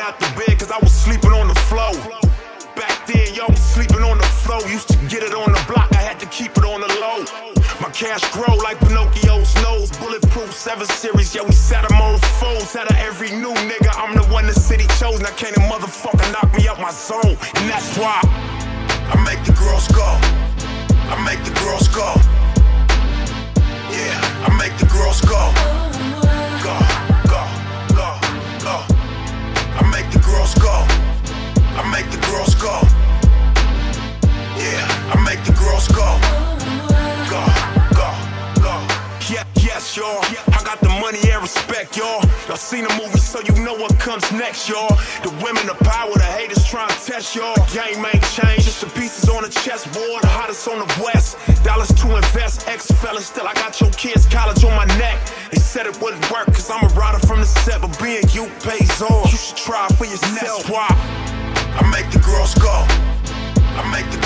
falling out the bed cause I was sleeping on the floor. Back then, y'all was sleeping on the floor. Used to get it on the block, I had to keep it on the low. My cash grow like Pinocchio's nose. Bulletproof 7 Series, yeah, we set them on foes. Out of every new nigga, I'm the one the city chose. Now can't a motherfucker knock me out my zone. And that's why I make the girls go. Yeah, yes, y'all. I got the money and respect, y'all. Y'all seen the movie, so you know what comes next, y'all. The women, the power, the haters trying to test y'all. The game ain't changed, just the pieces on the chessboard. The hottest on the west. Dollars to invest, ex fellas. Still, I got your kids' college on my neck. They said it wouldn't work, cause I'm a rider from the set, but being you pays off. You should try for yourself. That's why I make the girls go. I make the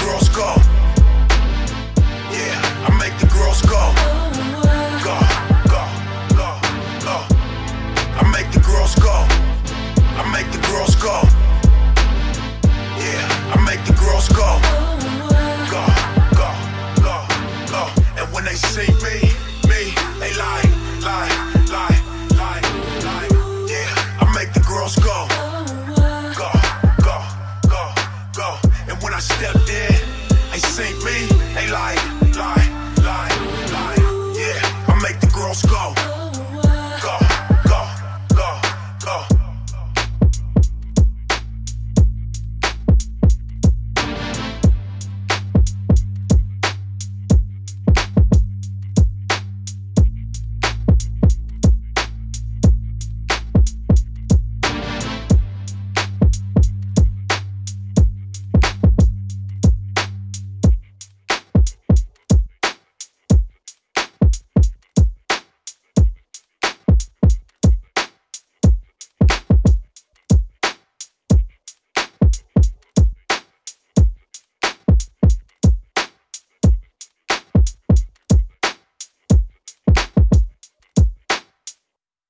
They lie, lie.